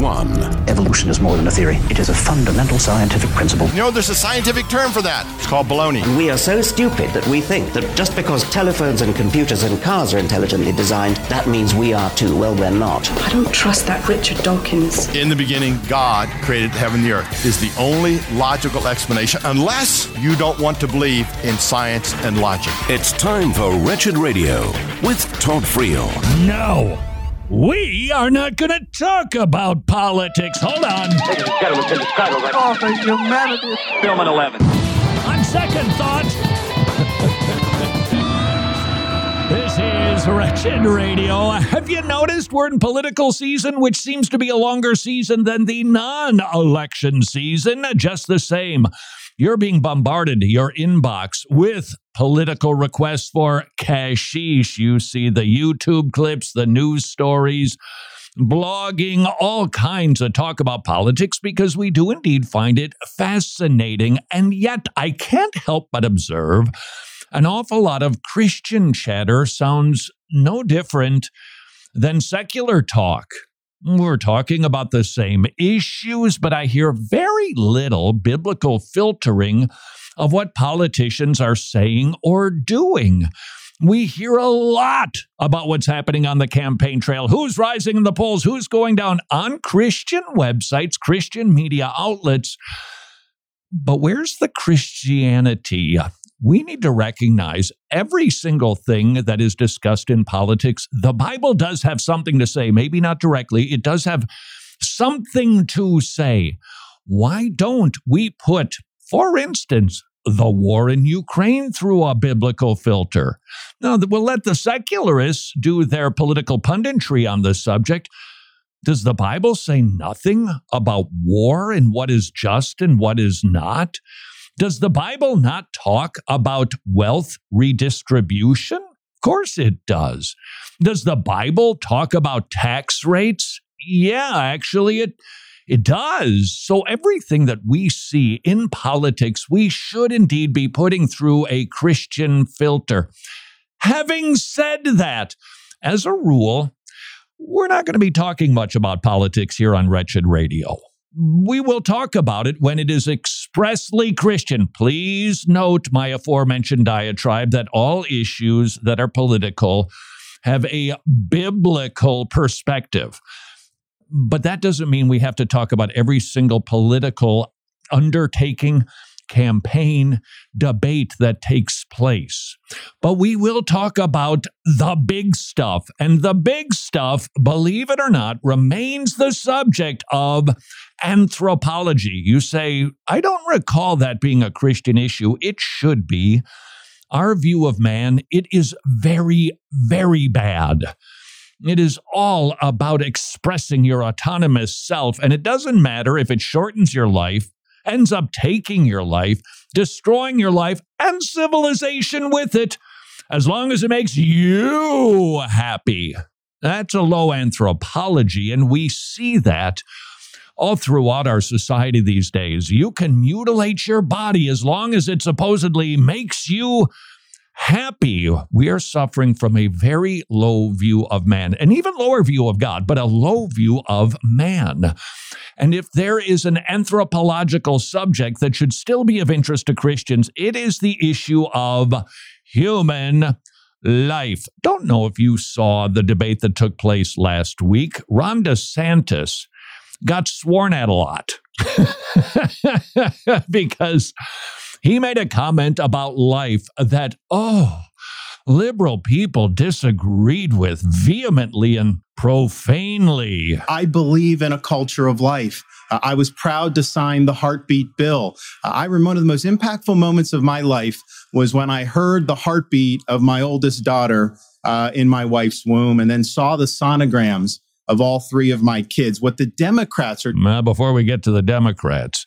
one. Evolution is more than a theory, it is a fundamental scientific principle. You know, there's a scientific term for that. It's called baloney. We are so stupid that we think that just because telephones and computers and cars are intelligently designed, that means we are too. Well, we're not. I don't trust that Richard Dawkins. In the beginning, God created heaven and the earth is the only logical explanation, unless you don't want to believe in science and logic. It's time for Wretched Radio with Todd Friel. No. We are not going to talk about politics. Hold on. Ladies and gentlemen, to Chicago, right? Oh, for humanity. Film at 11. On second thought, this is Wretched Radio. Have you noticed we're in political season, which seems to be a longer season than the non election season? Just the same. You're being bombarded, your inbox, with political requests for cashish. You see the YouTube clips, the news stories, blogging, all kinds of talk about politics because we do indeed find it fascinating. And yet, I can't help but observe an awful lot of Christian chatter sounds no different than secular talk. We're talking about the same issues, but I hear very little biblical filtering of what politicians are saying or doing. We hear a lot about what's happening on the campaign trail. Who's rising in the polls? Who's going down on Christian websites, Christian media outlets. But where's the Christianity? We need to recognize every single thing that is discussed in politics. The Bible does have something to say, maybe not directly, it does have something to say. Why don't we put, for instance, the war in Ukraine through a biblical filter. Now, we'll let the secularists do their political punditry on this subject. Does the Bible say nothing about war and what is just and what is not? Does the Bible not talk about wealth redistribution? Of course it does. Does the Bible talk about tax rates? Yeah, actually, it it does. So, everything that we see in politics, we should indeed be putting through a Christian filter. Having said that, as a rule, we're not going to be talking much about politics here on Wretched Radio. We will talk about it when it is expressly Christian. Please note my aforementioned diatribe that all issues that are political have a biblical perspective. But that doesn't mean we have to talk about every single political undertaking, campaign, debate that takes place. But we will talk about the big stuff. And the big stuff, believe it or not, remains the subject of anthropology. You say, I don't recall that being a Christian issue. It should be. Our view of man, it is very, very bad. It is all about expressing your autonomous self. And it doesn't matter if it shortens your life, ends up taking your life, destroying your life, and civilization with it, as long as it makes you happy. That's a low anthropology. And we see that all throughout our society these days. You can mutilate your body as long as it supposedly makes you happy. We are suffering from a very low view of man, an even lower view of God, but a low view of man. And if there is an anthropological subject that should still be of interest to Christians, it is the issue of human life. Don't know if you saw the debate that took place last week. Ron DeSantis got sworn at a lot because he made a comment about life that, oh, liberal people disagreed with vehemently and profanely. I believe in a culture of life. Uh, I was proud to sign the heartbeat bill. Uh, I remember one of the most impactful moments of my life was when I heard the heartbeat of my oldest daughter uh, in my wife's womb and then saw the sonograms of all three of my kids. What the Democrats are. Uh, before we get to the Democrats,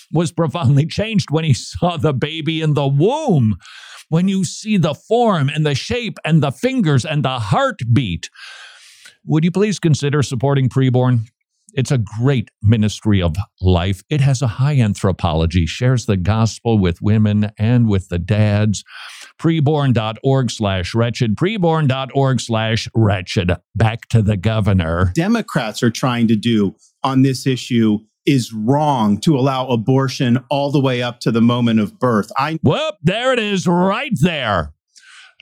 was profoundly changed when he saw the baby in the womb. When you see the form and the shape and the fingers and the heartbeat, would you please consider supporting preborn? It's a great ministry of life. It has a high anthropology, shares the gospel with women and with the dads. Preborn.org slash wretched, preborn.org slash wretched. Back to the governor. Democrats are trying to do on this issue is wrong to allow abortion all the way up to the moment of birth. I Whoop, there it is right there.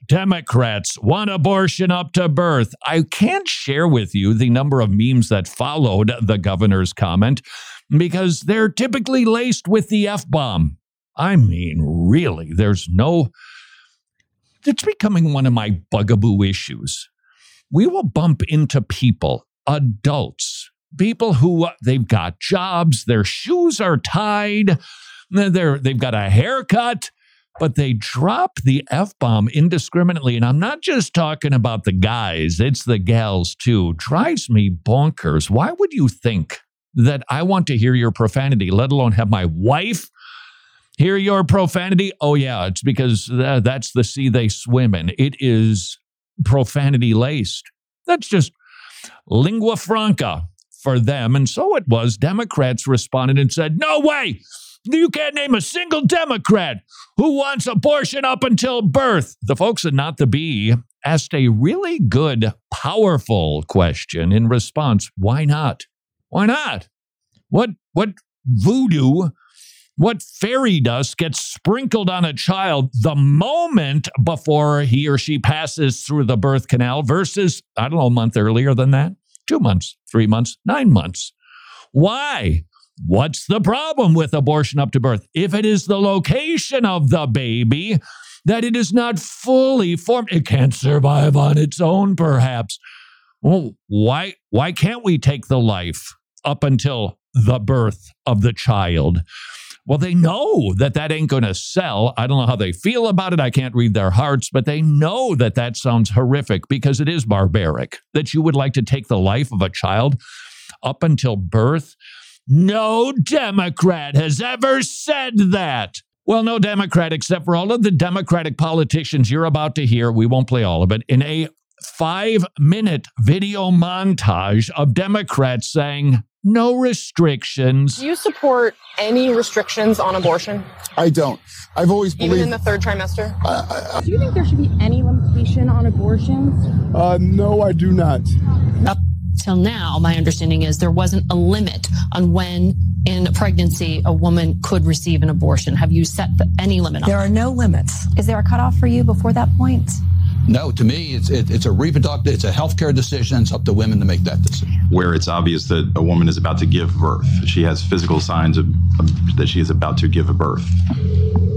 Democrats want abortion up to birth. I can't share with you the number of memes that followed the governor's comment because they're typically laced with the F bomb. I mean, really, there's no. It's becoming one of my bugaboo issues. We will bump into people, adults, people who uh, they've got jobs, their shoes are tied, they're, they've got a haircut, but they drop the F bomb indiscriminately. And I'm not just talking about the guys, it's the gals too. Drives me bonkers. Why would you think that I want to hear your profanity, let alone have my wife? Hear your profanity? Oh, yeah, it's because uh, that's the sea they swim in. It is profanity laced. That's just lingua franca for them. And so it was. Democrats responded and said, No way! You can't name a single Democrat who wants abortion up until birth. The folks at Not the Bee asked a really good, powerful question in response. Why not? Why not? What what voodoo, what fairy dust gets sprinkled on a child the moment before he or she passes through the birth canal versus, I don't know, a month earlier than that? Two months, three months, nine months. Why? What's the problem with abortion up to birth? If it is the location of the baby, that it is not fully formed, it can't survive on its own, perhaps. Well, why, why can't we take the life up until the birth of the child? Well, they know that that ain't going to sell. I don't know how they feel about it. I can't read their hearts, but they know that that sounds horrific because it is barbaric that you would like to take the life of a child up until birth. No Democrat has ever said that. Well, no Democrat, except for all of the Democratic politicians you're about to hear. We won't play all of it in a five minute video montage of Democrats saying, no restrictions. Do you support any restrictions on abortion? I don't. I've always believed. Even in the third trimester? I, I, do you think there should be any limitation on abortions? Uh, no, I do not. Up till now, my understanding is there wasn't a limit on when in pregnancy a woman could receive an abortion. Have you set any limit There are no limits. Is there a cutoff for you before that point? No, to me, it's it, it's a reproductive, it's a healthcare decision. It's up to women to make that decision. Where it's obvious that a woman is about to give birth, she has physical signs of, of that she is about to give a birth.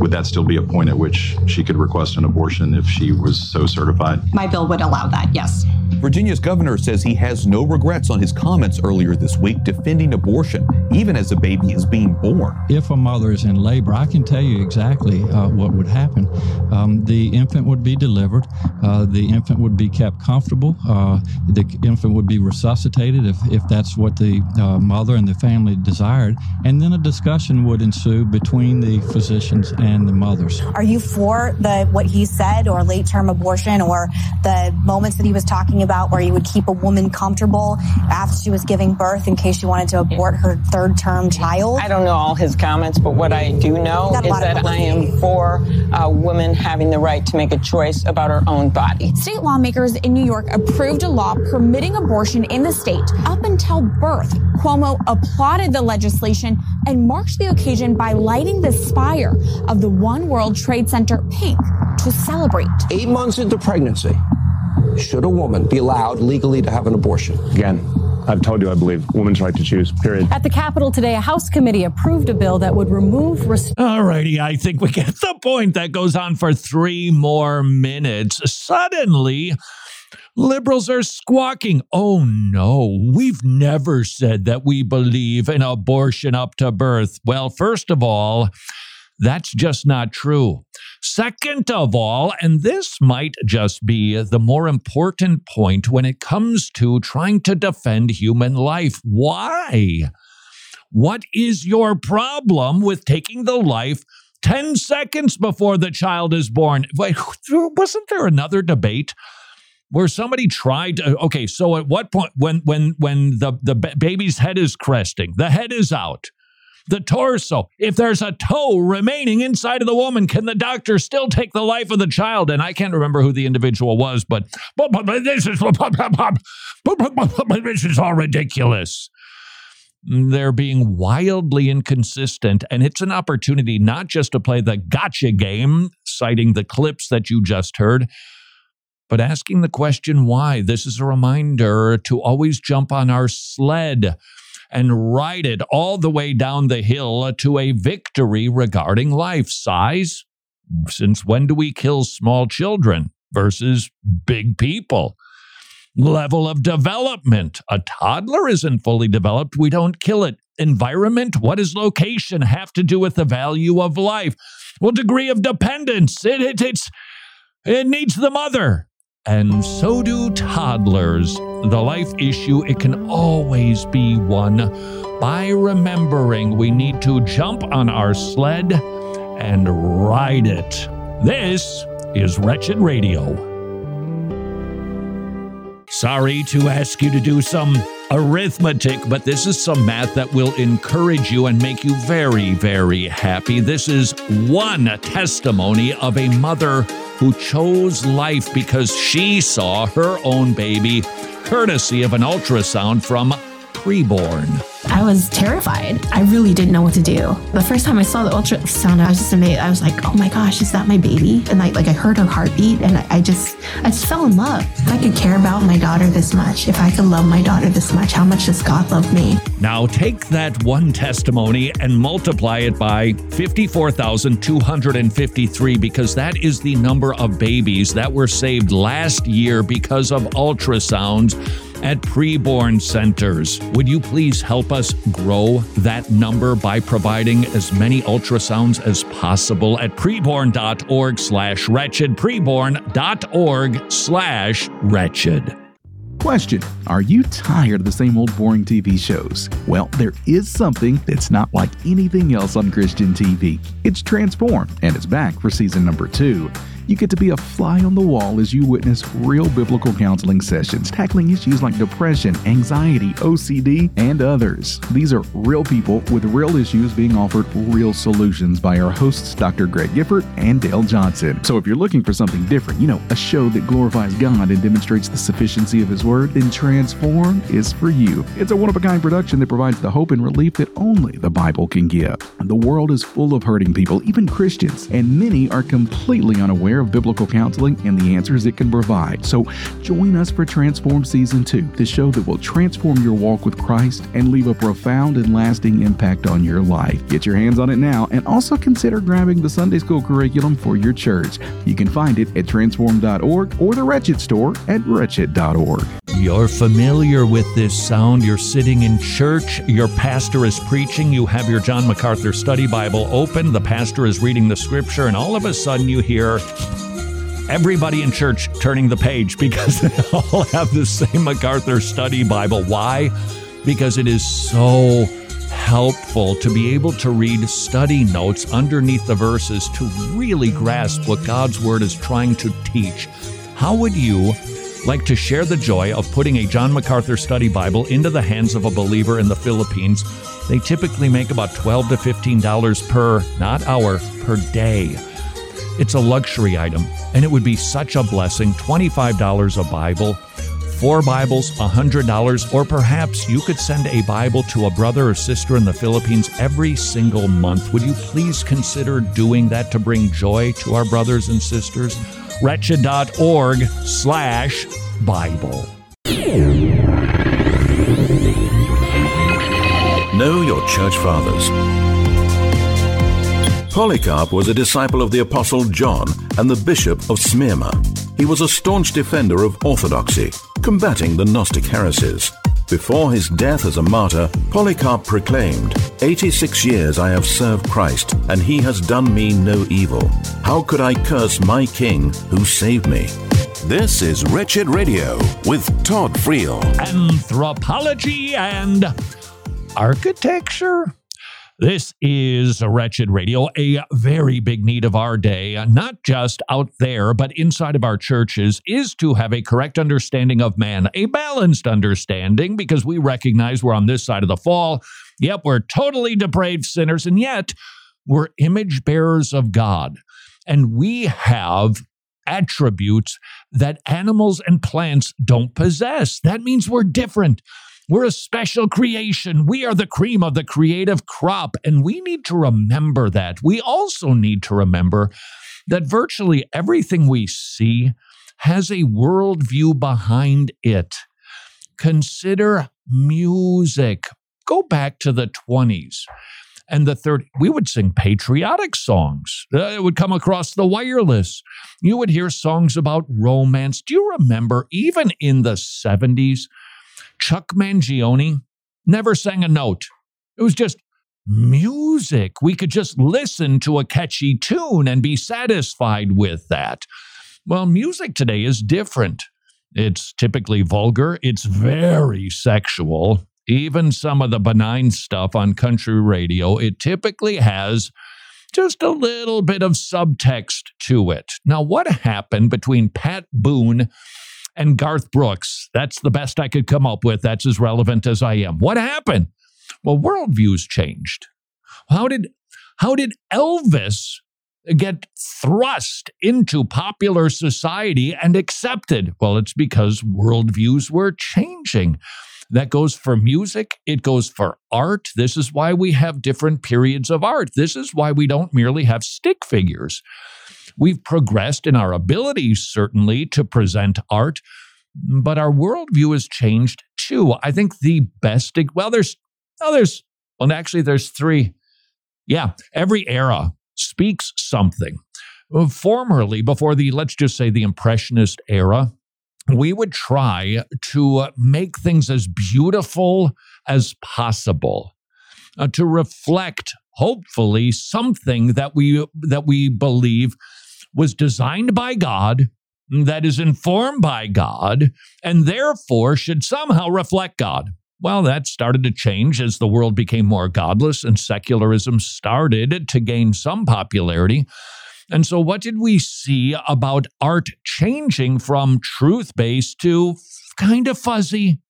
Would that still be a point at which she could request an abortion if she was so certified? My bill would allow that, yes. Virginia's governor says he has no regrets on his comments earlier this week defending abortion, even as a baby is being born. If a mother is in labor, I can tell you exactly uh, what would happen. Um, the infant would be delivered. Uh, the infant would be kept comfortable. Uh, the infant would be resuscitated if, if that's what the uh, mother and the family desired. And then a discussion would ensue between the physicians and the mothers. Are you for the what he said or late term abortion or the moments that he was talking about where he would keep a woman comfortable after she was giving birth in case she wanted to abort her third term child? I don't know all his comments, but what I do know is that I am for uh, women having the right to make a choice about her own body. State lawmakers in New York approved a law permitting abortion in the state up until birth. Cuomo applauded the legislation and marked the occasion by lighting the spire of the One World Trade Center pink to celebrate. Eight months into pregnancy, should a woman be allowed legally to have an abortion? Again, I've told you I believe women's right to choose, period. At the Capitol today, a House committee approved a bill that would remove. Rest- All righty, I think we get the point. That goes on for three more minutes. Suddenly, Liberals are squawking. Oh no, we've never said that we believe in abortion up to birth. Well, first of all, that's just not true. Second of all, and this might just be the more important point when it comes to trying to defend human life. Why? What is your problem with taking the life 10 seconds before the child is born? Wasn't there another debate? where somebody tried to, okay so at what point when when when the the baby's head is cresting the head is out the torso. If there's a toe remaining inside of the woman can the doctor still take the life of the child? And i can't remember who the individual was but, but, but this is this is all ridiculous. They're being wildly inconsistent and it's an opportunity not just to play the gotcha game citing the clips that you just heard but asking the question why. This is a reminder to always jump on our sled and ride it all the way down the hill to a victory regarding life size. Since when do we kill small children versus big people? Level of development. A toddler isn't fully developed. We don't kill it. Environment. What does location have to do with the value of life? Well, degree of dependence. It, it, it's, it needs the mother and so do toddlers. The life issue, it can always be won by remembering we need to jump on our sled and ride it. This is Wretched Radio. Sorry to ask you to do some arithmetic, but this is some math that will encourage you and make you very, very happy. This is one testimony of a mother who chose life because she saw her own baby, courtesy of an ultrasound from preborn. I was terrified. I really didn't know what to do. The first time I saw the ultrasound, I was just amazed. I was like, "Oh my gosh, is that my baby?" And I like I heard her heartbeat, and I, I just I just fell in love. If I could care about my daughter this much, if I could love my daughter this much, how much does God love me? Now take that one testimony and multiply it by fifty-four thousand two hundred and fifty-three, because that is the number of babies that were saved last year because of ultrasounds at preborn centers. Would you please help us grow that number by providing as many ultrasounds as possible at preborn.org slash wretched, preborn.org slash wretched. Question Are you tired of the same old boring TV shows? Well, there is something that's not like anything else on Christian TV. It's Transform, and it's back for season number two you get to be a fly on the wall as you witness real biblical counseling sessions tackling issues like depression, anxiety, OCD, and others. These are real people with real issues being offered real solutions by our hosts, Dr. Greg Gifford and Dale Johnson. So if you're looking for something different, you know, a show that glorifies God and demonstrates the sufficiency of His Word, then Transform is for you. It's a one of a kind production that provides the hope and relief that only the Bible can give. The world is full of hurting people, even Christians, and many are completely unaware aware of biblical counseling and the answers it can provide. So join us for Transform Season 2, the show that will transform your walk with Christ and leave a profound and lasting impact on your life. Get your hands on it now and also consider grabbing the Sunday School curriculum for your church. You can find it at transform.org or the Wretched store at wretched.org. You're familiar with this sound. You're sitting in church, your pastor is preaching, you have your John MacArthur study Bible open, the pastor is reading the scripture, and all of a sudden you hear everybody in church turning the page because they all have the same MacArthur study Bible. Why? Because it is so helpful to be able to read study notes underneath the verses to really grasp what God's Word is trying to teach. How would you like to share the joy of putting a John MacArthur study Bible into the hands of a believer in the Philippines? They typically make about 12 to $15 per, not hour, per day. It's a luxury item, and it would be such a blessing $25 a Bible, four Bibles, $100, or perhaps you could send a Bible to a brother or sister in the Philippines every single month. Would you please consider doing that to bring joy to our brothers and sisters? Wretched.org slash Bible. Know your church fathers. Polycarp was a disciple of the Apostle John and the Bishop of Smyrna. He was a staunch defender of orthodoxy, combating the Gnostic heresies. Before his death as a martyr, Polycarp proclaimed, 86 years I have served Christ, and he has done me no evil. How could I curse my king who saved me? This is Wretched Radio with Todd Friel. Anthropology and architecture. This is Wretched Radio, a very big need of our day, not just out there, but inside of our churches, is to have a correct understanding of man, a balanced understanding, because we recognize we're on this side of the fall. Yep, we're totally depraved sinners, and yet we're image bearers of God. And we have attributes that animals and plants don't possess. That means we're different. We're a special creation. We are the cream of the creative crop, and we need to remember that. We also need to remember that virtually everything we see has a worldview behind it. Consider music. Go back to the 20s and the third, we would sing patriotic songs. Uh, it would come across the wireless. You would hear songs about romance. Do you remember, even in the 70s, Chuck Mangione never sang a note. It was just music. We could just listen to a catchy tune and be satisfied with that. Well, music today is different. It's typically vulgar, it's very sexual. Even some of the benign stuff on country radio, it typically has just a little bit of subtext to it. Now, what happened between Pat Boone and Garth Brooks. That's the best I could come up with. That's as relevant as I am. What happened? Well, worldviews changed. How did how did Elvis get thrust into popular society and accepted? Well, it's because worldviews were changing. That goes for music, it goes for art. This is why we have different periods of art. This is why we don't merely have stick figures. We've progressed in our abilities, certainly, to present art, but our worldview has changed too. I think the best, well, there's, oh, there's, well, actually, there's three. Yeah, every era speaks something. Formerly, before the, let's just say, the Impressionist era, we would try to make things as beautiful as possible, uh, to reflect, hopefully, something that we that we believe was designed by God, that is informed by God, and therefore should somehow reflect God. Well, that started to change as the world became more godless and secularism started to gain some popularity. And so, what did we see about art changing from truth based to kind of fuzzy?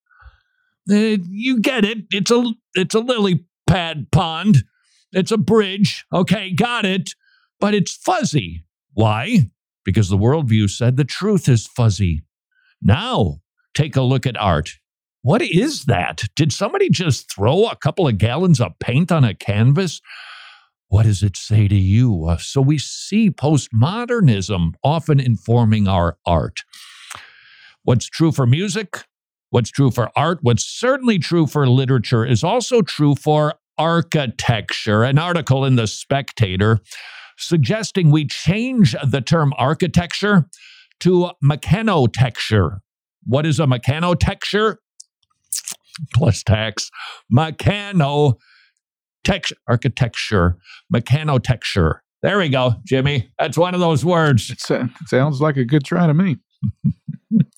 Uh, you get it. It's a it's a lily pad pond. It's a bridge. Okay, got it. But it's fuzzy. Why? Because the worldview said the truth is fuzzy. Now, take a look at art. What is that? Did somebody just throw a couple of gallons of paint on a canvas? What does it say to you? Uh, so we see postmodernism often informing our art. What's true for music, what's true for art, what's certainly true for literature is also true for architecture. An article in The Spectator suggesting we change the term architecture to mechanotecture. What is a mechanotecture? Plus tax. Mechano texture, architecture, mechanotecture. There we go, Jimmy. That's one of those words. It sounds like a good try to me.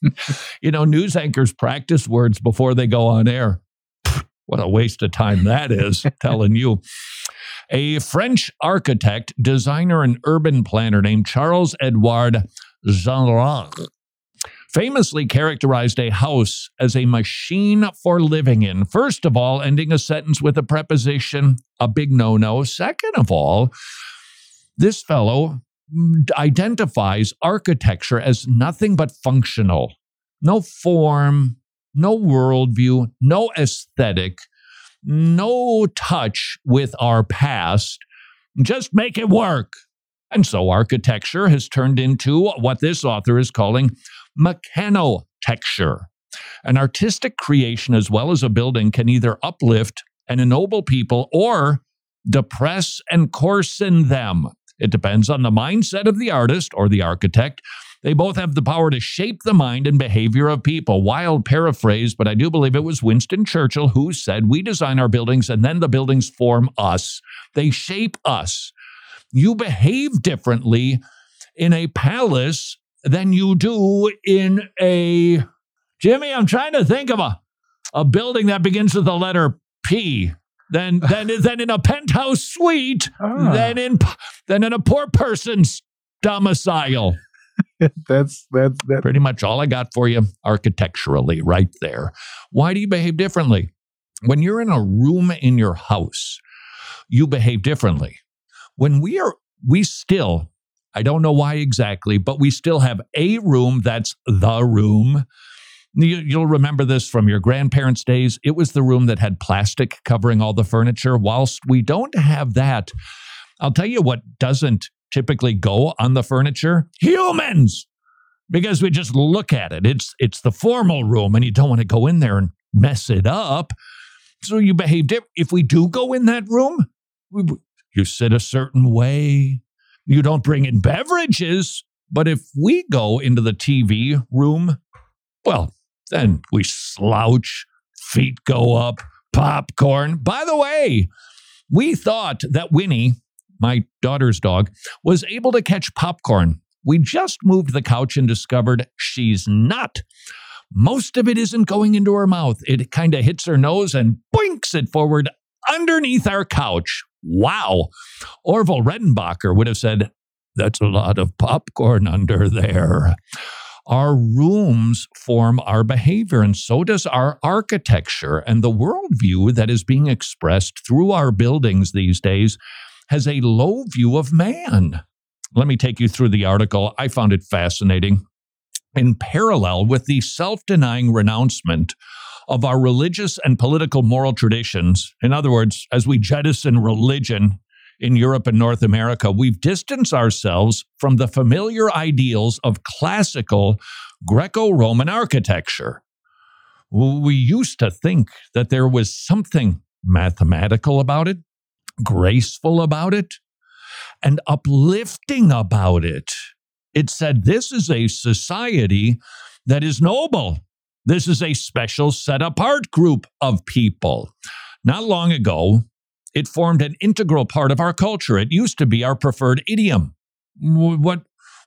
you know, news anchors practice words before they go on air. What a waste of time that is, telling you. A French architect, designer, and urban planner named Charles Edouard Jeanneret famously characterized a house as a machine for living in. First of all, ending a sentence with a preposition, a big no no. Second of all, this fellow identifies architecture as nothing but functional. No form, no worldview, no aesthetic, no touch with our past. Just make it work. And so architecture has turned into what this author is calling mechanotecture. An artistic creation, as well as a building, can either uplift and ennoble people or depress and coarsen them. It depends on the mindset of the artist or the architect They both have the power to shape the mind and behavior of people. Wild paraphrase, but I do believe it was Winston Churchill who said, We design our buildings and then the buildings form us. They shape us. You behave differently in a palace than you do in a. Jimmy, I'm trying to think of a, a building that begins with the letter P. Then, then, then in a penthouse suite, Ah. then in then in a poor person's domicile. that's that's that. Pretty much all I got for you architecturally, right there. Why do you behave differently? When you're in a room in your house, you behave differently. When we are, we still, I don't know why exactly, but we still have a room that's the room. You, you'll remember this from your grandparents' days. It was the room that had plastic covering all the furniture. Whilst we don't have that, I'll tell you what doesn't typically go on the furniture? Humans! Because we just look at it. It's it's the formal room and you don't want to go in there and mess it up. So you behave different if we do go in that room we, you sit a certain way. You don't bring in beverages but if we go into the tv room well then we slouch feet go up popcorn. By the way we thought that winnie my daughter's dog, was able to catch popcorn. We just moved the couch and discovered she's not. Most of it isn't going into her mouth. It kind of hits her nose and boinks it forward underneath our couch. Wow. Orville Redenbacher would have said, That's a lot of popcorn under there. Our rooms form our behavior, and so does our architecture. And the worldview that is being expressed through our buildings these days has a low view of man. Let me take you through the article. I found it fascinating. In parallel with the self denying renouncement of our religious and political moral traditions, in other words, as we jettison religion in Europe and North America, we've distanced ourselves from the familiar ideals of classical Greco Roman architecture. We used to think that there was something mathematical about it, graceful about it, and uplifting about it. It said, This is a society that is noble. This is a special set apart group of people. Not long ago, it formed an integral part of our culture. It used to be our preferred idiom. What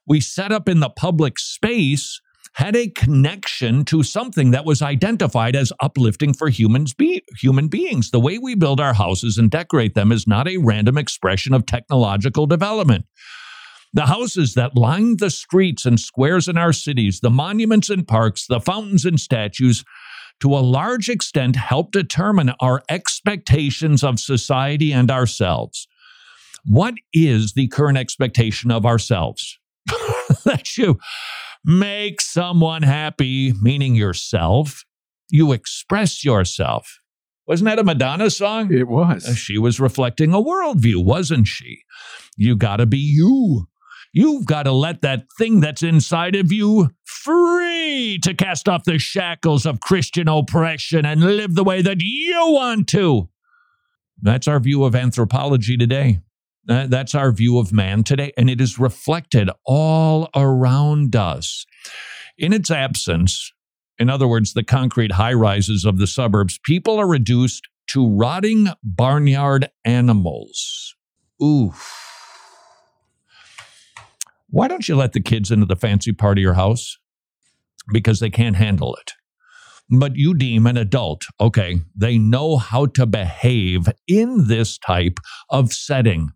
we set up in the public space had a connection to something that was identified as uplifting for humans be- human beings. The way we build our houses and decorate them is not a random expression of technological development. The houses that line the streets and squares in our cities, the monuments and parks, the fountains and statues, to a large extent help determine our expectations of society and ourselves. What is the current expectation of ourselves? That's you make someone happy, meaning yourself. You express yourself. Wasn't that a Madonna song? It was. Uh, She was reflecting a worldview, wasn't she? You got to be you. You've got to let that thing that's inside of you free to cast off the shackles of Christian oppression and live the way that you want to. That's our view of anthropology today. Uh, That's our view of man today, and it is reflected all around us. In its absence, in other words, the concrete high rises of the suburbs, people are reduced to rotting barnyard animals. Oof. Why don't you let the kids into the fancy part of your house? Because they can't handle it. But you deem an adult, okay, they know how to behave in this type of setting.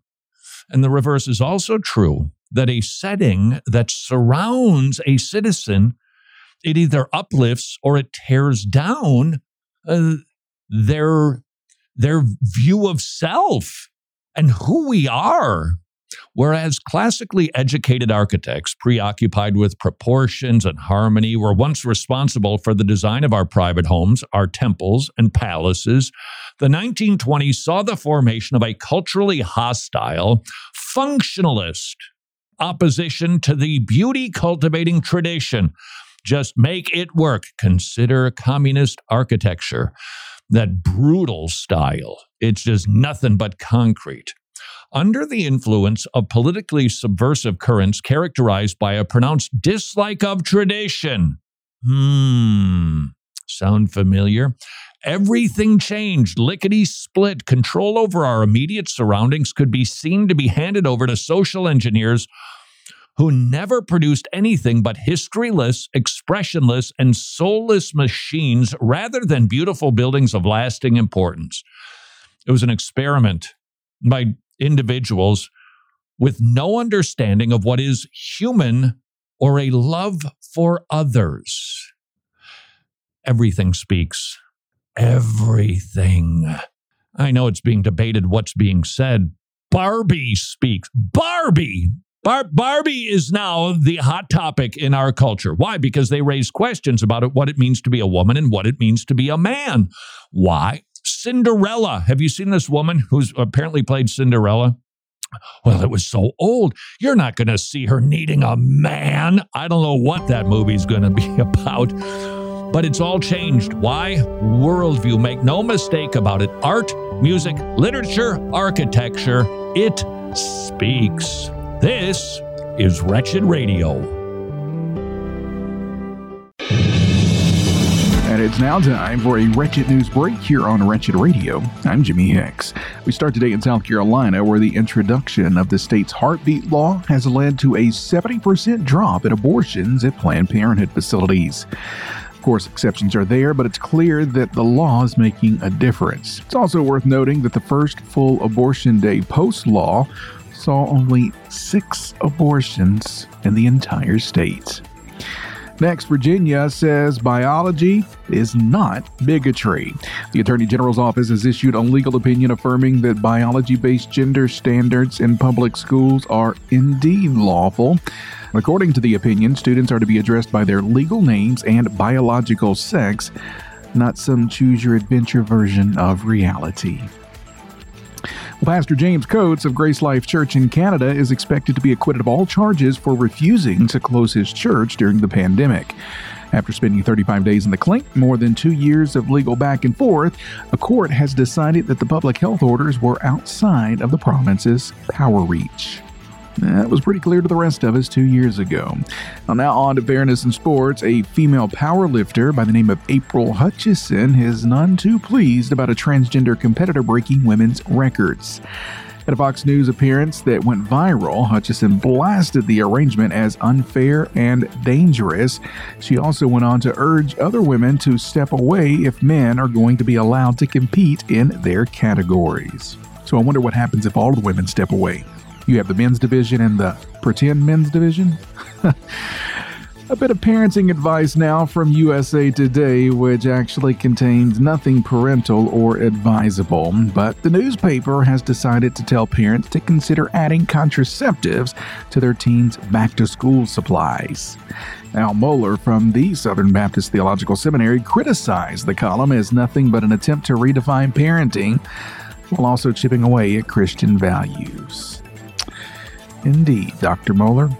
And the reverse is also true that a setting that surrounds a citizen, it either uplifts or it tears down uh, their, their view of self and who we are. Whereas classically educated architects, preoccupied with proportions and harmony, were once responsible for the design of our private homes, our temples, and palaces, the 1920s saw the formation of a culturally hostile, functionalist opposition to the beauty cultivating tradition. Just make it work. Consider communist architecture, that brutal style. It's just nothing but concrete. Under the influence of politically subversive currents characterized by a pronounced dislike of tradition. Hmm, sound familiar? Everything changed, lickety split. Control over our immediate surroundings could be seen to be handed over to social engineers who never produced anything but historyless, expressionless, and soulless machines rather than beautiful buildings of lasting importance. It was an experiment by individuals with no understanding of what is human or a love for others. Everything speaks. Everything. I know it's being debated what's being said. Barbie speaks. Barbie! Bar- Barbie is now the hot topic in our culture. Why? Because they raise questions about it, what it means to be a woman and what it means to be a man. Why? Cinderella. Have you seen this woman who's apparently played Cinderella? Well, it was so old. You're not going to see her needing a man. I don't know what that movie's going to be about, but it's all changed. Why? Worldview. Make no mistake about it. Art, music, literature, architecture, it speaks. This is Wretched Radio. It's now time for a Wretched News Break here on Wretched Radio. I'm Jimmy Hicks. We start today in South Carolina, where the introduction of the state's heartbeat law has led to a 70% drop in abortions at Planned Parenthood facilities. Of course, exceptions are there, but it's clear that the law is making a difference. It's also worth noting that the first full abortion day post law saw only six abortions in the entire state. Next, Virginia says biology is not bigotry. The Attorney General's office has issued a legal opinion affirming that biology based gender standards in public schools are indeed lawful. According to the opinion, students are to be addressed by their legal names and biological sex, not some choose your adventure version of reality. Pastor James Coates of Grace Life Church in Canada is expected to be acquitted of all charges for refusing to close his church during the pandemic. After spending 35 days in the clink, more than two years of legal back and forth, a court has decided that the public health orders were outside of the province's power reach. That was pretty clear to the rest of us two years ago. Well, now on to fairness in sports. A female powerlifter by the name of April Hutchinson is none too pleased about a transgender competitor breaking women's records. At a Fox News appearance that went viral, Hutchinson blasted the arrangement as unfair and dangerous. She also went on to urge other women to step away if men are going to be allowed to compete in their categories. So I wonder what happens if all the women step away. You have the men's division and the pretend men's division. A bit of parenting advice now from USA Today, which actually contains nothing parental or advisable. But the newspaper has decided to tell parents to consider adding contraceptives to their teens' back to school supplies. Al Mohler from the Southern Baptist Theological Seminary criticized the column as nothing but an attempt to redefine parenting while also chipping away at Christian values. Indeed, Dr. Mohler.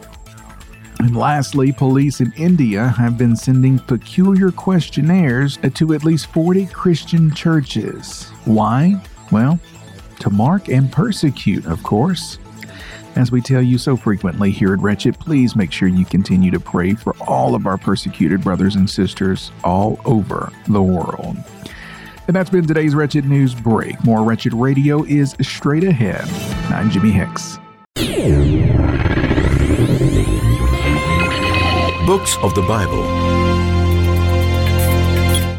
And lastly, police in India have been sending peculiar questionnaires to at least 40 Christian churches. Why? Well, to mark and persecute, of course. As we tell you so frequently here at Wretched, please make sure you continue to pray for all of our persecuted brothers and sisters all over the world. And that's been today's Wretched News Break. More Wretched Radio is straight ahead. I'm Jimmy Hicks. Books of the Bible.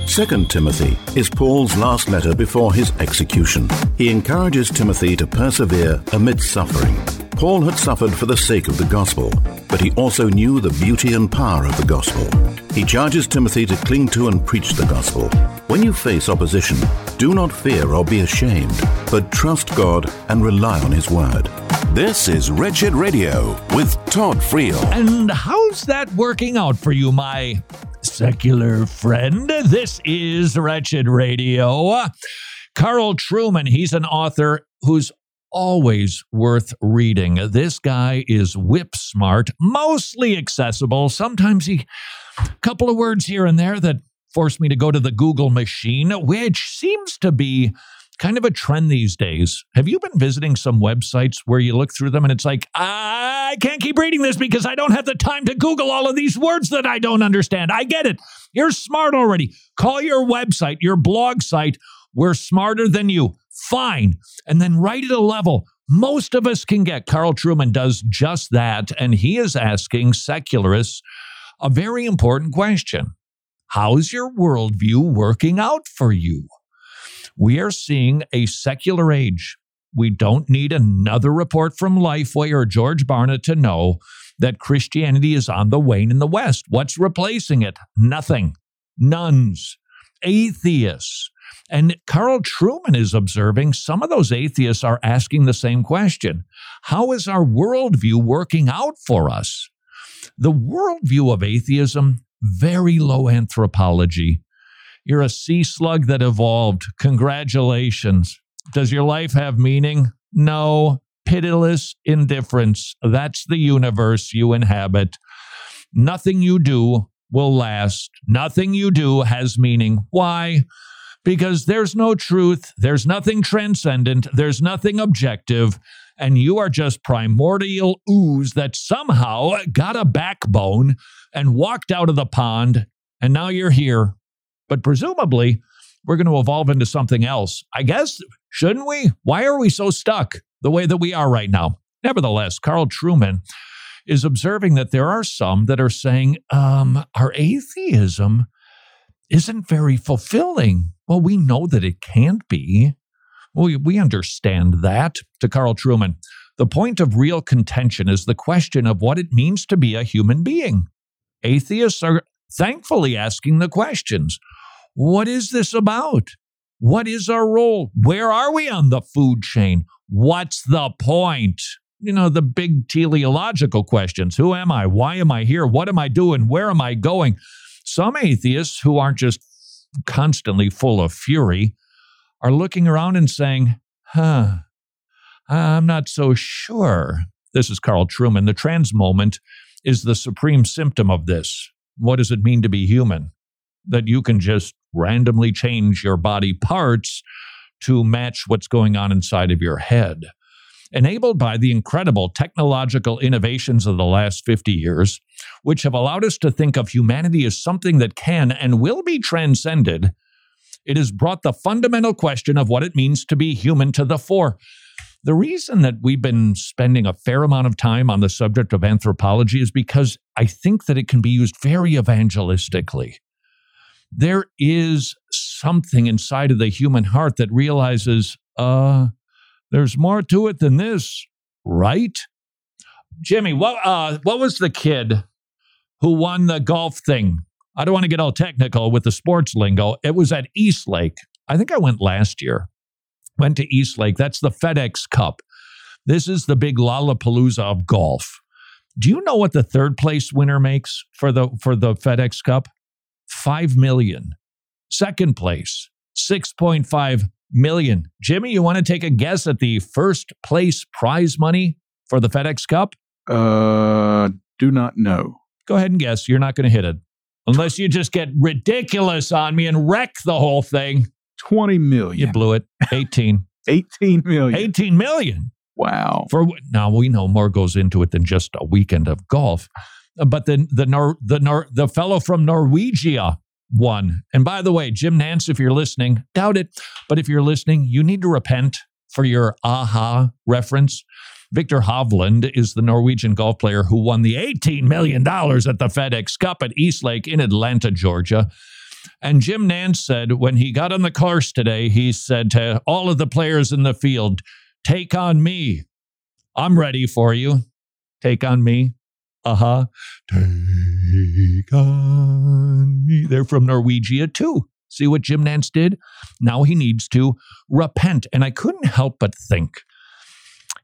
2 Timothy is Paul's last letter before his execution. He encourages Timothy to persevere amid suffering. Paul had suffered for the sake of the gospel, but he also knew the beauty and power of the gospel. He charges Timothy to cling to and preach the gospel. When you face opposition, do not fear or be ashamed, but trust God and rely on His word. This is Wretched Radio with Todd Friel. And how's that working out for you, my secular friend? This is Wretched Radio. Carl Trueman, he's an author who's always worth reading. This guy is whip smart, mostly accessible. Sometimes he, a couple of words here and there that force me to go to the Google machine, which seems to be kind of a trend these days. Have you been visiting some websites where you look through them and it's like, I can't keep reading this because I don't have the time to Google all of these words that I don't understand. I get it. You're smart already. Call your website, your blog site. We're smarter than you. Fine. And then write at a level most of us can get. Carl Trueman does just that. And he is asking secularists a very important question How's your worldview working out for you? We are seeing a secular age. We don't need another report from Lifeway or George Barna to know that Christianity is on the wane in the West. What's replacing it? Nothing. Nuns, atheists. And Carl Trueman is observing some of those atheists are asking the same question How is our worldview working out for us? The worldview of atheism very low anthropology. You're a sea slug that evolved. Congratulations. Does your life have meaning? No. Pitiless indifference. That's the universe you inhabit. Nothing you do will last. Nothing you do has meaning. Why? Because there's no truth, there's nothing transcendent, there's nothing objective, and you are just primordial ooze that somehow got a backbone and walked out of the pond, and now you're here. But presumably, we're going to evolve into something else. I guess, shouldn't we? Why are we so stuck the way that we are right now? Nevertheless, Carl Trueman is observing that there are some that are saying um, our atheism isn't very fulfilling. Well, we know that it can't be. We, we understand that. To Carl Trueman, the point of real contention is the question of what it means to be a human being. Atheists are thankfully asking the questions What is this about? What is our role? Where are we on the food chain? What's the point? You know, the big teleological questions Who am I? Why am I here? What am I doing? Where am I going? Some atheists who aren't just constantly full of fury are looking around and saying, huh, I'm not so sure. This is Carl Trueman. The trans moment is the supreme symptom of this. What does it mean to be human? That you can just randomly change your body parts to match what's going on inside of your head. Enabled by the incredible technological innovations of the last 50 years, which have allowed us to think of humanity as something that can and will be transcended, it has brought the fundamental question of what it means to be human to the fore. The reason that we've been spending a fair amount of time on the subject of anthropology is because I think that it can be used very evangelistically. There is something inside of the human heart that realizes, uh, there's more to it than this, right? Jimmy, what uh, what was the kid who won the golf thing? I don't want to get all technical with the sports lingo. It was at East Lake. I think I went last year went to East Lake. That's the FedEx Cup. This is the big Lollapalooza of golf. Do you know what the third place winner makes for the for the FedEx Cup? 5 million. Second place, 6.5 million. Jimmy, you want to take a guess at the first place prize money for the FedEx Cup? Uh, do not know. Go ahead and guess. You're not going to hit it. Unless you just get ridiculous on me and wreck the whole thing. 20 million. You blew it. 18. 18 million. 18 million. Wow. For now we know more goes into it than just a weekend of golf. Uh, but then the Nor, the Nor, the fellow from Norwegia won. And by the way, Jim Nantz, if you're listening, doubt it, but if you're listening, you need to repent for your a-ha reference. Viktor Hovland is the Norwegian golf player who won the $18 million at the FedEx Cup at East Lake in Atlanta, Georgia. And Jim Nantz said when he got on the course today, he said to all of the players in the field, Take on me. I'm ready for you. Take on me. Uh huh. Take on me. They're from Norwegia too. See what Jim Nantz did? Now he needs to repent. And I couldn't help but think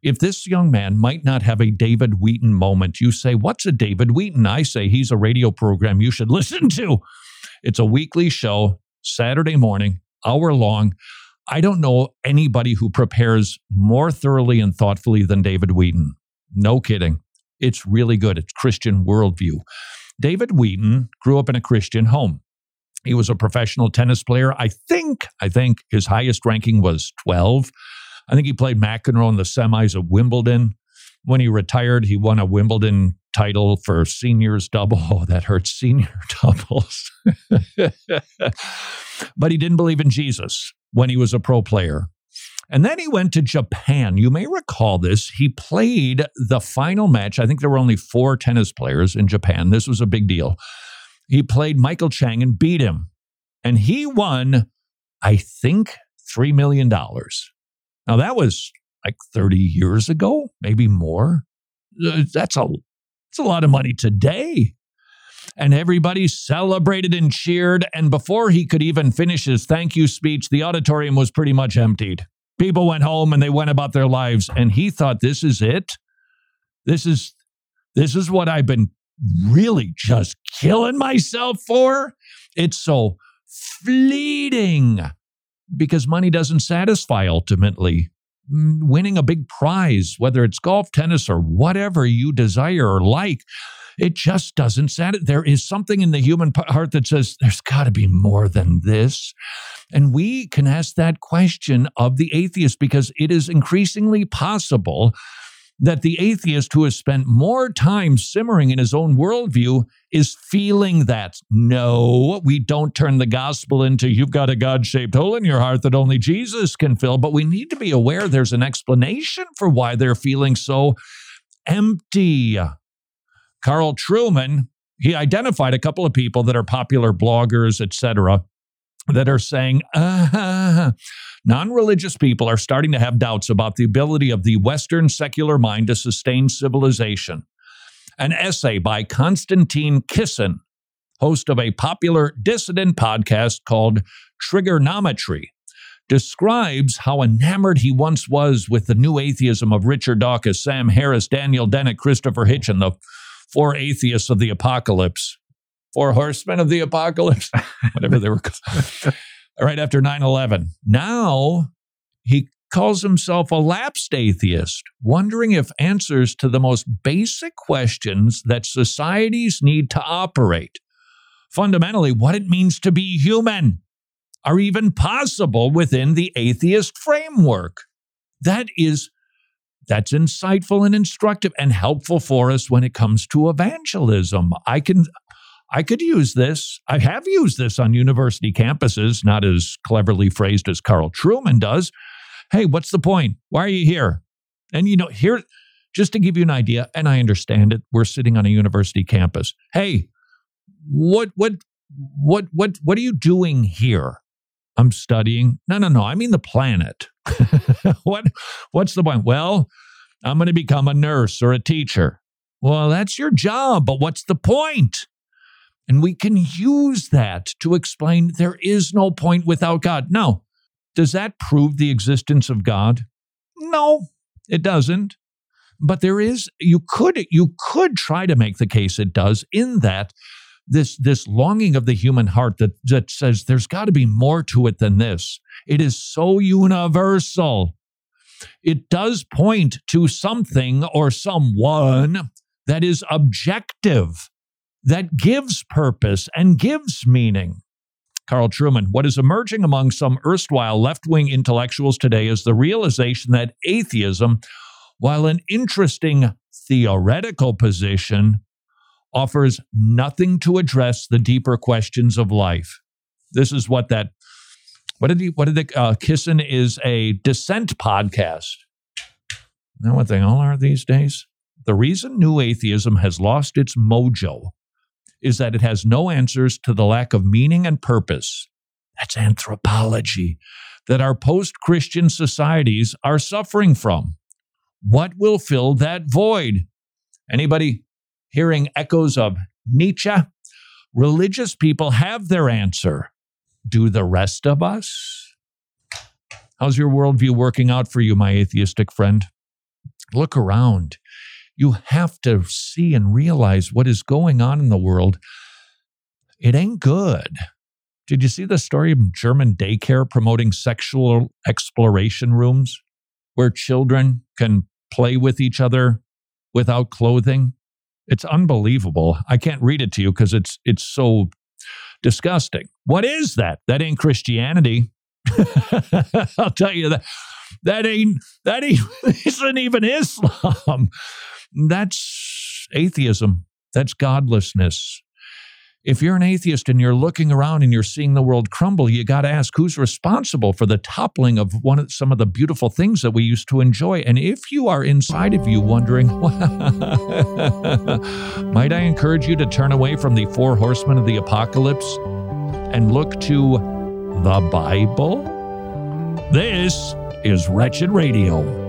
if this young man might not have a David Wheaton moment, you say, What's a David Wheaton? I say, He's a radio program you should listen to. It's a weekly show, Saturday morning, hour long. I don't know anybody who prepares more thoroughly and thoughtfully than David Wheaton. No kidding. It's really good. It's Christian worldview. David Wheaton grew up in a Christian home. He was a professional tennis player. I think, I think his highest ranking was 12. I think he played McEnroe in the semis of Wimbledon. When he retired, he won a Wimbledon title for seniors double. Oh, that hurts senior doubles. but he didn't believe in Jesus when he was a pro player. And then he went to Japan. You may recall this. He played the final match. I think there were only four tennis players in Japan. This was a big deal. He played Michael Chang and beat him. And he won, I think, $3 million. Now, that was like 30 years ago, maybe more. Uh, that's a, that's a lot of money today. And everybody celebrated and cheered. And before he could even finish his thank you speech, the auditorium was pretty much emptied people went home and they went about their lives and he thought this is it? This is this is what i've been really just killing myself for? It's so fleeting. Because money doesn't satisfy ultimately. Mm, winning a big prize whether it's golf tennis or whatever you desire or like it just doesn't satisfy. There is something in the human heart that says there's got to be more than this. And we can ask that question of the atheist because it is increasingly possible that the atheist who has spent more time simmering in his own worldview is feeling that. No, we don't turn the gospel into you've got a God shaped hole in your heart that only Jesus can fill, but we need to be aware there's an explanation for why they're feeling so empty. Carl Trueman, he identified a couple of people that are popular bloggers, etc., that are saying uh, non-religious people are starting to have doubts about the ability of the Western secular mind to sustain civilization. An essay by Konstantin Kisin, host of a popular dissident podcast called Trigonometry, describes how enamored he once was with the new atheism of Richard Dawkins, Sam Harris, Daniel Dennett, Christopher Hitchens, the four atheists of the apocalypse, four horsemen of the apocalypse, whatever they were. called, right after 9 11. Now he calls himself a lapsed atheist, wondering if answers to the most basic questions that societies need to operate, fundamentally, what it means to be human, are even possible within the atheist framework. That is that's insightful and instructive and helpful for us when it comes to evangelism. I can I could use this. I have used this on university campuses, not as cleverly phrased as Carl Trueman does. Hey, what's the point? Why are you here? And you know, here just to give you an idea, and I understand it, we're sitting on a university campus. Hey, what what what what what are you doing here? I'm studying. No, no, no. I mean the planet. what what's the point? Well, I'm going to become a nurse or a teacher. Well, that's your job, but what's the point? And we can use that to explain there is no point without God. Now, does that prove the existence of God? No, it doesn't. But there is you could you could try to make the case it does in that this this longing of the human heart that that says there's got to be more to it than this. It is so universal. It does point to something or someone that is objective, that gives purpose and gives meaning. Carl Trueman, what is emerging among some erstwhile left wing intellectuals today is the realization that atheism, while an interesting theoretical position, offers nothing to address the deeper questions of life. This is what that what did he what did the uh, Kisin is a dissent podcast. Know what they all are these days? The reason new atheism has lost its mojo is that it has no answers to the lack of meaning and purpose. That's anthropology that our post-Christian societies are suffering from. What will fill that void? Anybody hearing echoes of Nietzsche. Religious people have their answer. Do the rest of us? How's your worldview working out for you, my atheistic friend? Look around. You have to see and realize what is going on in the world. It ain't good. Did you see the story of German daycare promoting sexual exploration rooms where children can play with each other without clothing? It's unbelievable. I can't read it to you because it's it's so Disgusting. What is that? That ain't Christianity. I'll tell you that. That ain't that ain't isn't even Islam. That's atheism. That's godlessness. If you're an atheist and you're looking around and you're seeing the world crumble, you got to ask who's responsible for the toppling of one of some of the beautiful things that we used to enjoy. And if you are inside of you wondering, might I encourage you to turn away from the four horsemen of the apocalypse and look to the Bible? This is Wretched Radio.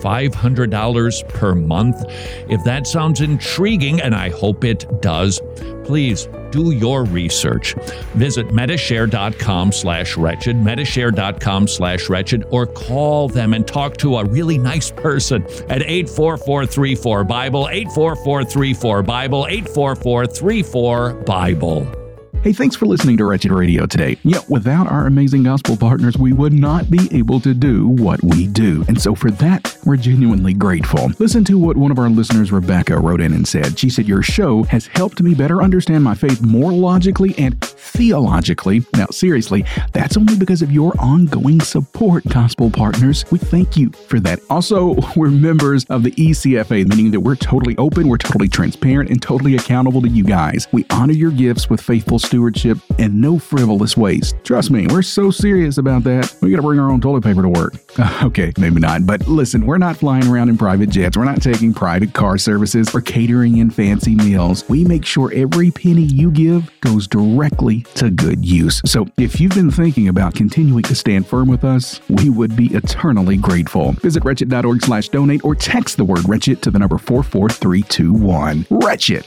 $500 per month. If that sounds intriguing, and I hope it does, please do your research. Visit Medi-Share.com slash wretched, Medi-Share.com slash wretched, or call them and talk to a really nice person at 84434-BIBLE, 84434-BIBLE, 84434-BIBLE. Hey, thanks for listening to Wretched Radio today. Yeah, without our amazing gospel partners, we would not be able to do what we do. And so for that, we're genuinely grateful. Listen to what one of our listeners, Rebecca, wrote in and said. She said, Your show has helped me better understand my faith more logically and theologically. Now, seriously, that's only because of your ongoing support, gospel partners. We thank you for that. Also, we're members of the ECFA, meaning that we're totally open, we're totally transparent, and totally accountable to you guys. We honor your gifts with faithful stewardship and no frivolous waste. Trust me, we're so serious about that. We gotta bring our own toilet paper to work. okay, maybe not, but listen, we're not flying around in private jets. We're not taking private car services or catering in fancy meals. We make sure every penny you give goes directly to good use. So if you've been thinking about continuing to stand firm with us, we would be eternally grateful. Visit wretched.org slash donate or text the word wretched to the number 44321. Wretched.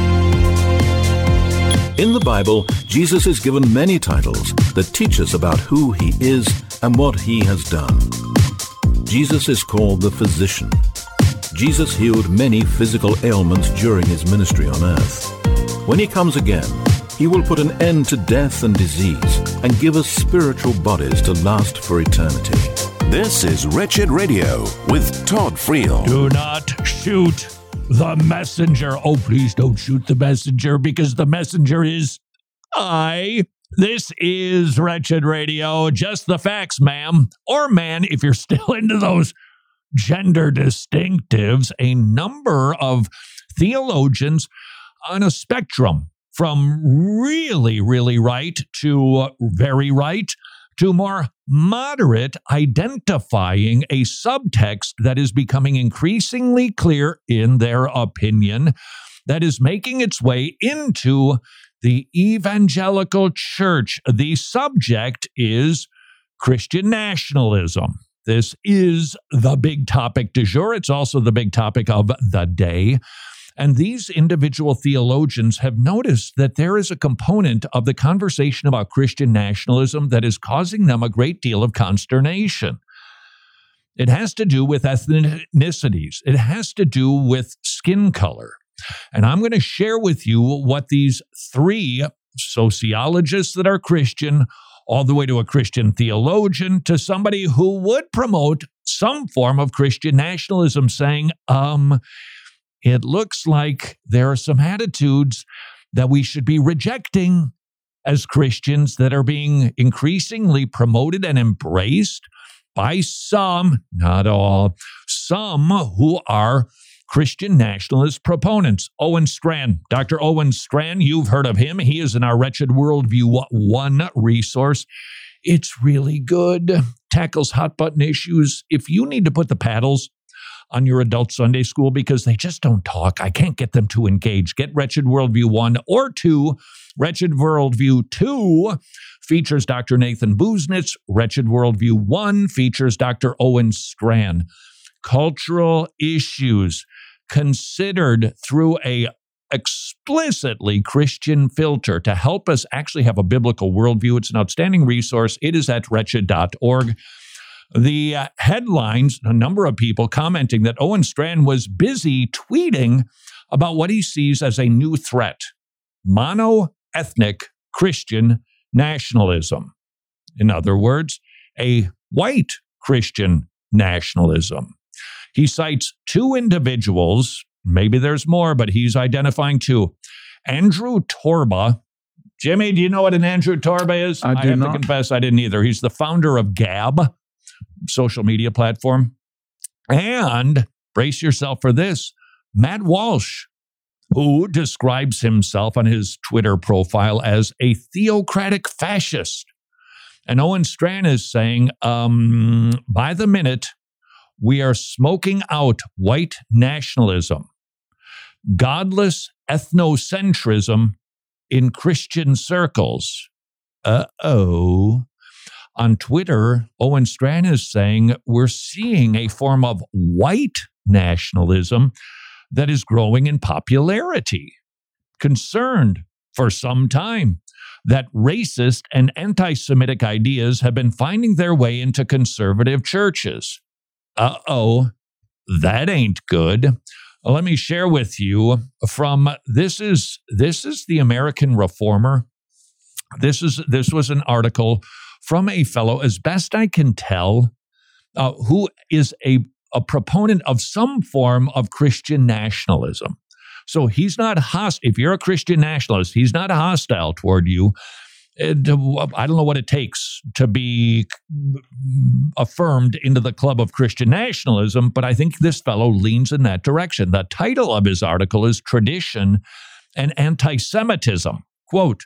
In the Bible, Jesus is given many titles that teach us about who he is and what he has done. Jesus is called the physician. Jesus healed many physical ailments during his ministry on earth. When he comes again, he will put an end to death and disease and give us spiritual bodies to last for eternity. This is Wretched Radio with Todd Friel. Do not shoot the messenger. Oh, please don't shoot the messenger because the messenger is I. This is Wretched Radio. Just the facts, ma'am. Or man, if you're still into those gender distinctives, a number of theologians on a spectrum from really, really right to very right to more moderate, identifying a subtext that is becoming increasingly clear in their opinion, that is making its way into the evangelical church. The subject is Christian nationalism. This is the big topic du jour. It's also the big topic of the day. And these individual theologians have noticed that there is a component of the conversation about Christian nationalism that is causing them a great deal of consternation. It has to do with ethnicities, it has to do with skin color. And I'm going to share with you what these three sociologists that are Christian, all the way to a Christian theologian, to somebody who would promote some form of Christian nationalism, saying, um, it looks like there are some attitudes that we should be rejecting as Christians that are being increasingly promoted and embraced by some, not all, some who are Christian nationalist proponents. Owen Strachan, Dr. Owen Strachan, you've heard of him. He is in our Wretched Worldview One resource. It's really good, tackles hot button issues. If you need to put the paddles on your adult Sunday school because they just don't talk, I can't get them to engage. Get Wretched Worldview 1 or 2. Wretched Worldview 2 features Dr. Nathan Busenitz. Wretched Worldview 1 features Dr. Owen Strachan. Cultural issues considered through a explicitly Christian filter to help us actually have a biblical worldview. It's an outstanding resource. It is at wretched.org. The uh, headlines, a number of people commenting that Owen Strachan was busy tweeting about what he sees as a new threat mono ethnic Christian nationalism. In other words, a white Christian nationalism. He cites two individuals, maybe there's more, but he's identifying two. Andrew Torba. Jimmy, do you know what an Andrew Torba is? I do I have not. to confess I didn't either. He's the founder of Gab, social media platform. And brace yourself for this Matt Walsh, who describes himself on his Twitter profile as a theocratic fascist. And Owen Strachan is saying, um, by the minute, we are smoking out white nationalism, godless ethnocentrism in Christian circles. Uh oh. On Twitter, Owen Strachan is saying we're seeing a form of white nationalism that is growing in popularity. Concerned for some time that racist and anti Semitic ideas have been finding their way into conservative churches. Uh oh, that ain't good. Let me share with you from this is this is the American Reformer. This is this was an article from a fellow, as best I can tell, uh, who is a a proponent of some form of Christian nationalism. So he's not hostile. If you're a Christian nationalist, he's not hostile toward you. Uh, I don't know what it takes to be affirmed into the club of Christian nationalism, but I think this fellow leans in that direction. The title of his article is Tradition and Anti Semitism. Quote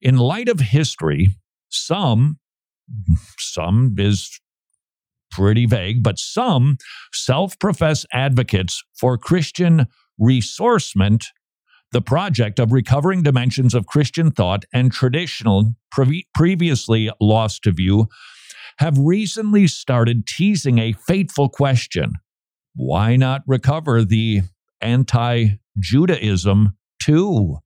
In light of history, some, some is pretty vague, but some self professed advocates for Christian ressourcement, the project of recovering dimensions of Christian thought and traditional pre- previously lost to view, have recently started teasing a fateful question why not recover the anti Judaism too?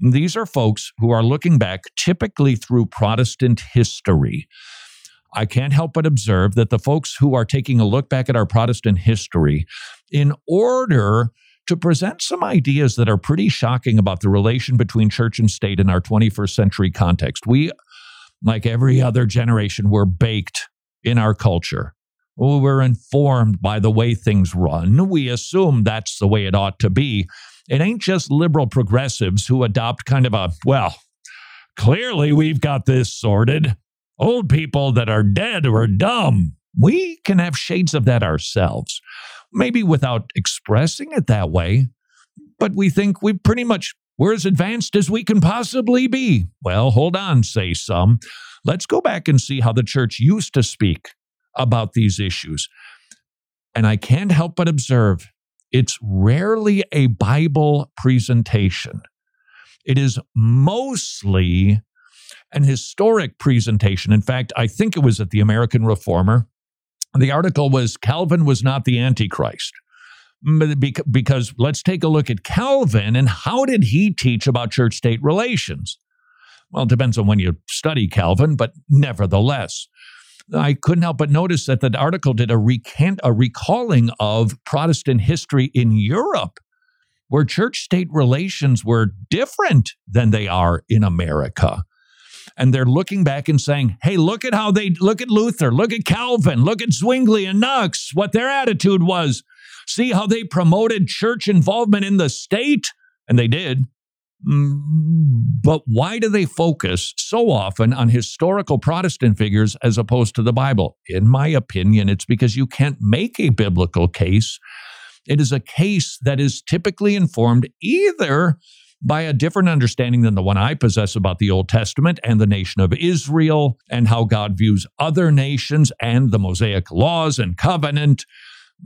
These are folks who are looking back typically through Protestant history. I can't help but observe that the folks who are taking a look back at our Protestant history, in order to present some ideas that are pretty shocking about the relation between church and state in our 21st century context, we, like every other generation, were baked in our culture. We're informed by the way things run. We assume that's the way it ought to be. It ain't just liberal progressives who adopt kind of a, well, clearly we've got this sorted. Old people that are dead or dumb. We can have shades of that ourselves, maybe without expressing it that way, but we think we pretty much we're as advanced as we can possibly be. Well, hold on, say some. Let's go back and see how the church used to speak about these issues. And I can't help but observe it's rarely a Bible presentation. It is mostly an historic presentation. In fact, I think it was at the American Reformer. The article was Calvin was not the Antichrist. Because let's take a look at Calvin and how did he teach about church state relations? Well, it depends on when you study Calvin, but nevertheless, I couldn't help but notice that the article did a recant a recalling of Protestant history in Europe, where church state relations were different than they are in America. And they're looking back and saying, hey, look at how they look at Luther, look at Calvin, look at Zwingli and Knox, what their attitude was. See how they promoted church involvement in the state? And they did. Mm, but why do they focus so often on historical Protestant figures as opposed to the Bible? In my opinion, it's because you can't make a biblical case. It is a case that is typically informed either by a different understanding than the one I possess about the Old Testament and the nation of Israel and how God views other nations and the Mosaic laws and covenant.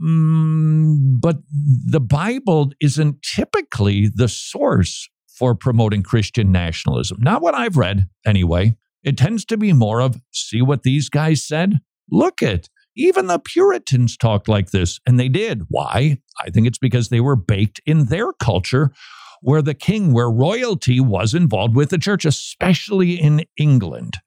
Mm, but the Bible isn't typically the source for promoting Christian nationalism. Not what I've read, anyway. It tends to be more of see what these guys said? Look at even the Puritans talked like this, and they did. Why? I think it's because they were baked in their culture where the king, where royalty was involved with the church, especially in England.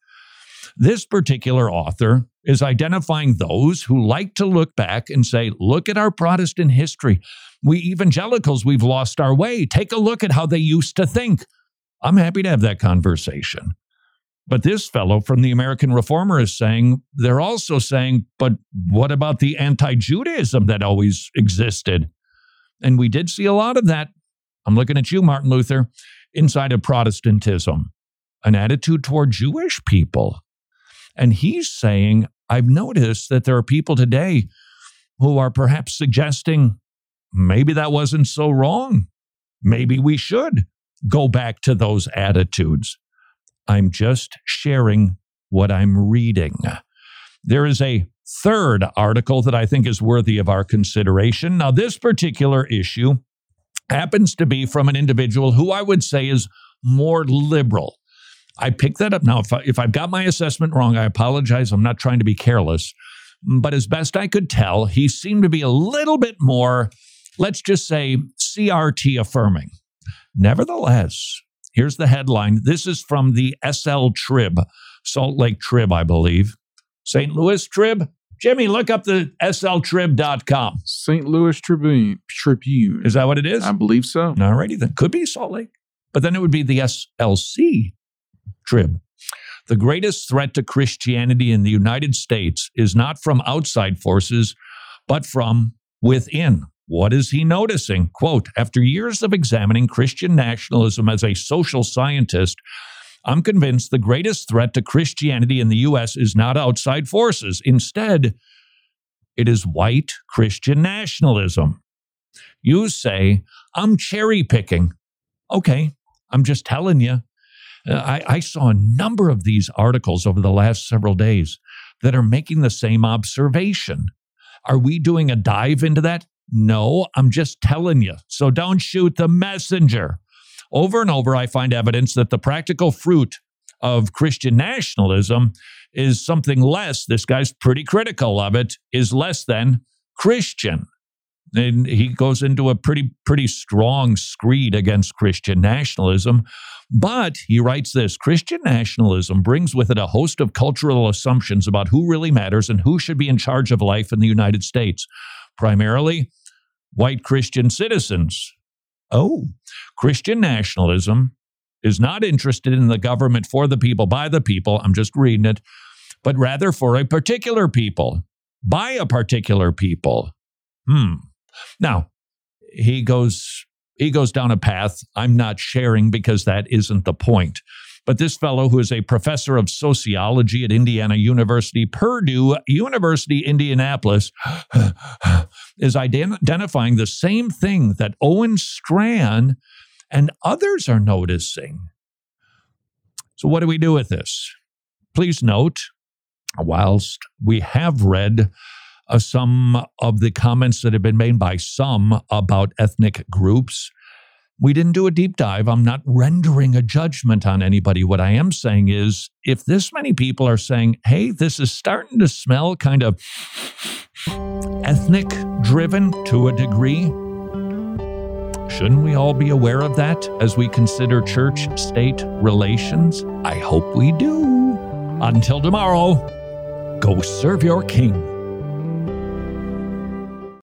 This particular author is identifying those who like to look back and say, look at our Protestant history. We evangelicals, we've lost our way. Take a look at how they used to think. I'm happy to have that conversation. But this fellow from the American Reformer is saying, they're also saying, but what about the anti Judaism that always existed? And we did see a lot of that. I'm looking at you, Martin Luther, inside of Protestantism, an attitude toward Jewish people. And he's saying, I've noticed that there are people today who are perhaps suggesting maybe that wasn't so wrong. Maybe we should go back to those attitudes. I'm just sharing what I'm reading. There is a third article that I think is worthy of our consideration. Now, this particular issue happens to be from an individual who I would say is more liberal. I picked that up. Now, if, I, if I've got my assessment wrong, I apologize. I'm not trying to be careless. But as best I could tell, he seemed to be a little bit more let's just say CRT affirming. Nevertheless, here's the headline. This is from the SL Trib, Salt Lake Trib, I believe. St. Louis Trib. Jimmy, look up the sltrib.com. St. Louis Tribune. Tribune. Is that what it is? I believe so. All righty, then. Could be Salt Lake. But then it would be the SLC Trib. The greatest threat to Christianity in the United States is not from outside forces, but from within. What is he noticing? Quote After years of examining Christian nationalism as a social scientist, I'm convinced the greatest threat to Christianity in the U.S. is not outside forces. Instead, it is white Christian nationalism. You say, I'm cherry picking. Okay, I'm just telling you. I, I saw a number of these articles over the last several days that are making the same observation. Are we doing a dive into that? No, I'm just telling you. So don't shoot the messenger. Over and over, I find evidence that the practical fruit of Christian nationalism is something less, this guy's pretty critical of it, is less than Christian. And he goes into a pretty, pretty strong screed against Christian nationalism. But he writes this Christian nationalism brings with it a host of cultural assumptions about who really matters and who should be in charge of life in the United States primarily white Christian citizens. Oh, Christian nationalism is not interested in the government for the people, by the people. I'm just reading it, but rather for a particular people, by a particular people. Hmm. Now, he goes he goes down a path I'm not sharing because that isn't the point. But this fellow, who is a professor of sociology at Indiana University, Purdue University, Indianapolis, is identifying the same thing that Owen Strachan and others are noticing. So, what do we do with this? Please note, whilst we have read uh, some of the comments that have been made by some about ethnic groups, we didn't do a deep dive. I'm not rendering a judgment on anybody. What I am saying is if this many people are saying, hey, this is starting to smell kind of ethnic driven to a degree. Shouldn't we all be aware of that as we consider church state relations? I hope we do. Until tomorrow, go serve your king.